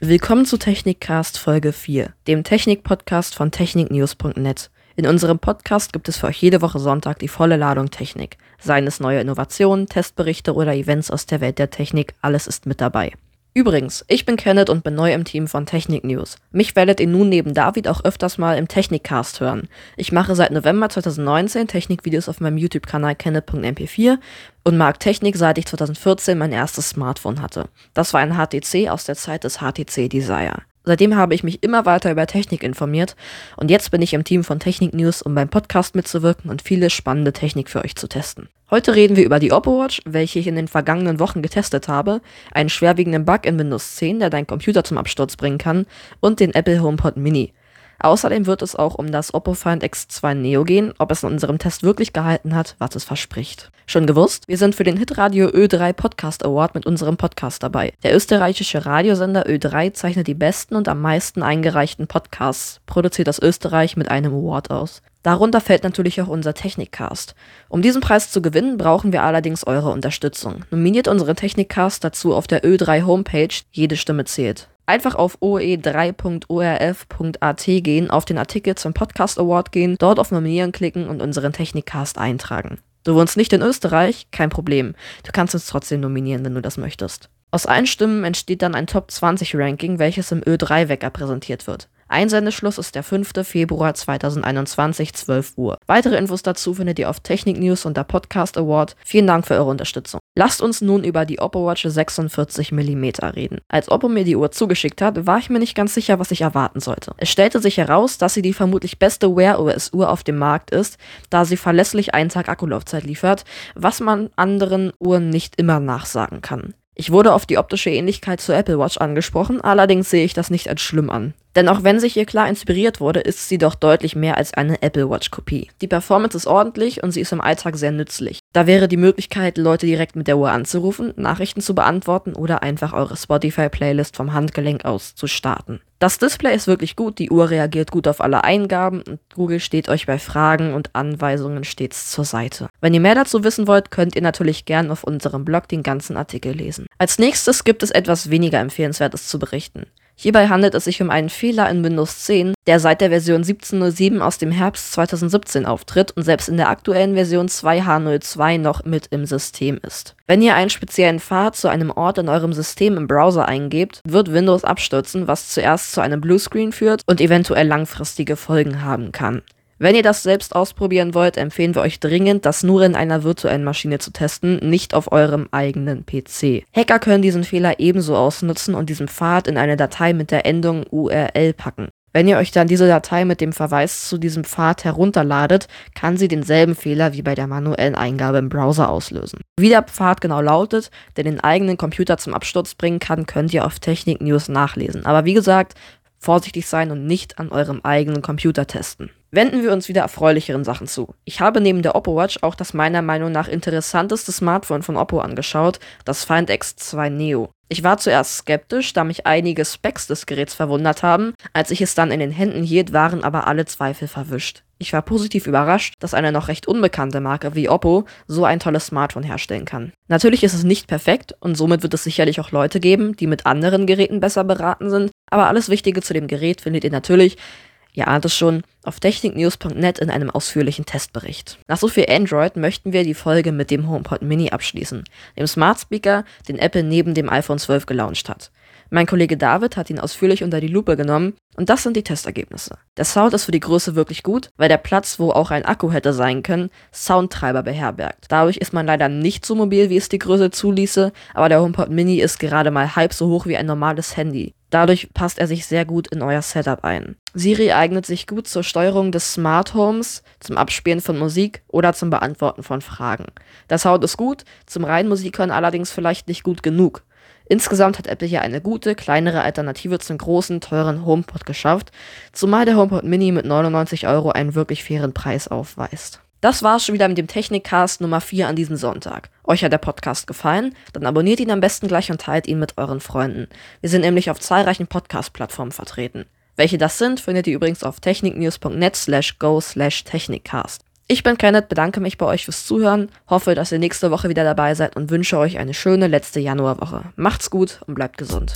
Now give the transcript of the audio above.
Willkommen zu Technikcast Folge 4, dem Technik-Podcast von techniknews.net. In unserem Podcast gibt es für euch jede Woche Sonntag die volle Ladung Technik. Seien es neue Innovationen, Testberichte oder Events aus der Welt der Technik, alles ist mit dabei. Übrigens, ich bin Kenneth und bin neu im Team von Technik News. Mich werdet ihr nun neben David auch öfters mal im Technikcast hören. Ich mache seit November 2019 Technikvideos auf meinem YouTube-Kanal kenneth.mp4 und mag Technik seit ich 2014 mein erstes Smartphone hatte. Das war ein HTC aus der Zeit des HTC Desire. Seitdem habe ich mich immer weiter über Technik informiert und jetzt bin ich im Team von Technik News, um beim Podcast mitzuwirken und viele spannende Technik für euch zu testen. Heute reden wir über die Oppo Watch, welche ich in den vergangenen Wochen getestet habe, einen schwerwiegenden Bug in Windows 10, der deinen Computer zum Absturz bringen kann, und den Apple HomePod Mini. Außerdem wird es auch um das Oppo Find X2 Neo gehen. Ob es in unserem Test wirklich gehalten hat, was es verspricht. Schon gewusst? Wir sind für den Hitradio Ö3 Podcast Award mit unserem Podcast dabei. Der österreichische Radiosender Ö3 zeichnet die besten und am meisten eingereichten Podcasts, produziert aus Österreich mit einem Award aus. Darunter fällt natürlich auch unser Technikcast. Um diesen Preis zu gewinnen, brauchen wir allerdings eure Unterstützung. Nominiert unseren Technikcast dazu auf der Ö3 Homepage, jede Stimme zählt. Einfach auf oe3.orf.at gehen, auf den Artikel zum Podcast Award gehen, dort auf Nominieren klicken und unseren Technikcast eintragen. Du wohnst nicht in Österreich? Kein Problem. Du kannst uns trotzdem nominieren, wenn du das möchtest. Aus allen Stimmen entsteht dann ein Top 20 Ranking, welches im Ö3-Wecker präsentiert wird. Einsendeschluss ist der 5. Februar 2021, 12 Uhr. Weitere Infos dazu findet ihr auf Technik News unter Podcast Award. Vielen Dank für eure Unterstützung. Lasst uns nun über die Oppo Watch 46 mm reden. Als Oppo mir die Uhr zugeschickt hat, war ich mir nicht ganz sicher, was ich erwarten sollte. Es stellte sich heraus, dass sie die vermutlich beste Wear OS Uhr auf dem Markt ist, da sie verlässlich einen Tag Akkulaufzeit liefert, was man anderen Uhren nicht immer nachsagen kann. Ich wurde auf die optische Ähnlichkeit zur Apple Watch angesprochen, allerdings sehe ich das nicht als schlimm an. Denn auch wenn sich hier klar inspiriert wurde, ist sie doch deutlich mehr als eine Apple Watch Kopie. Die Performance ist ordentlich und sie ist im Alltag sehr nützlich. Da wäre die Möglichkeit, Leute direkt mit der Uhr anzurufen, Nachrichten zu beantworten oder einfach eure Spotify-Playlist vom Handgelenk aus zu starten. Das Display ist wirklich gut, die Uhr reagiert gut auf alle Eingaben und Google steht euch bei Fragen und Anweisungen stets zur Seite. Wenn ihr mehr dazu wissen wollt, könnt ihr natürlich gern auf unserem Blog den ganzen Artikel lesen. Als nächstes gibt es etwas weniger Empfehlenswertes zu berichten. Hierbei handelt es sich um einen Fehler in Windows 10, der seit der Version 17.07 aus dem Herbst 2017 auftritt und selbst in der aktuellen Version 2H02 noch mit im System ist. Wenn ihr einen speziellen Pfad zu einem Ort in eurem System im Browser eingebt, wird Windows abstürzen, was zuerst zu einem Bluescreen führt und eventuell langfristige Folgen haben kann. Wenn ihr das selbst ausprobieren wollt, empfehlen wir euch dringend, das nur in einer virtuellen Maschine zu testen, nicht auf eurem eigenen PC. Hacker können diesen Fehler ebenso ausnutzen und diesen Pfad in eine Datei mit der Endung URL packen. Wenn ihr euch dann diese Datei mit dem Verweis zu diesem Pfad herunterladet, kann sie denselben Fehler wie bei der manuellen Eingabe im Browser auslösen. Wie der Pfad genau lautet, der den eigenen Computer zum Absturz bringen kann, könnt ihr auf Technik News nachlesen. Aber wie gesagt, vorsichtig sein und nicht an eurem eigenen Computer testen. Wenden wir uns wieder erfreulicheren Sachen zu. Ich habe neben der Oppo Watch auch das meiner Meinung nach interessanteste Smartphone von Oppo angeschaut, das Find X2 Neo. Ich war zuerst skeptisch, da mich einige Specs des Geräts verwundert haben, als ich es dann in den Händen hielt, waren aber alle Zweifel verwischt. Ich war positiv überrascht, dass eine noch recht unbekannte Marke wie Oppo so ein tolles Smartphone herstellen kann. Natürlich ist es nicht perfekt und somit wird es sicherlich auch Leute geben, die mit anderen Geräten besser beraten sind, aber alles Wichtige zu dem Gerät findet ihr natürlich Ihr ahnt es schon, auf techniknews.net in einem ausführlichen Testbericht. Nach so viel Android möchten wir die Folge mit dem HomePod Mini abschließen, dem Smart Speaker, den Apple neben dem iPhone 12 gelauncht hat. Mein Kollege David hat ihn ausführlich unter die Lupe genommen und das sind die Testergebnisse. Der Sound ist für die Größe wirklich gut, weil der Platz, wo auch ein Akku hätte sein können, Soundtreiber beherbergt. Dadurch ist man leider nicht so mobil, wie es die Größe zuließe, aber der HomePod Mini ist gerade mal halb so hoch wie ein normales Handy. Dadurch passt er sich sehr gut in euer Setup ein. Siri eignet sich gut zur Steuerung des Smart Homes, zum Abspielen von Musik oder zum Beantworten von Fragen. Der Sound ist gut, zum reinen Musikhören allerdings vielleicht nicht gut genug. Insgesamt hat Apple hier eine gute, kleinere Alternative zum großen, teuren HomePod geschafft, zumal der HomePod Mini mit 99 Euro einen wirklich fairen Preis aufweist. Das war's schon wieder mit dem Technikcast Nummer 4 an diesem Sonntag. Euch hat der Podcast gefallen? Dann abonniert ihn am besten gleich und teilt ihn mit euren Freunden. Wir sind nämlich auf zahlreichen Podcast-Plattformen vertreten. Welche das sind, findet ihr übrigens auf techniknews.net slash go slash technikcast. Ich bin Kenneth, bedanke mich bei euch fürs Zuhören, hoffe, dass ihr nächste Woche wieder dabei seid und wünsche euch eine schöne letzte Januarwoche. Macht's gut und bleibt gesund.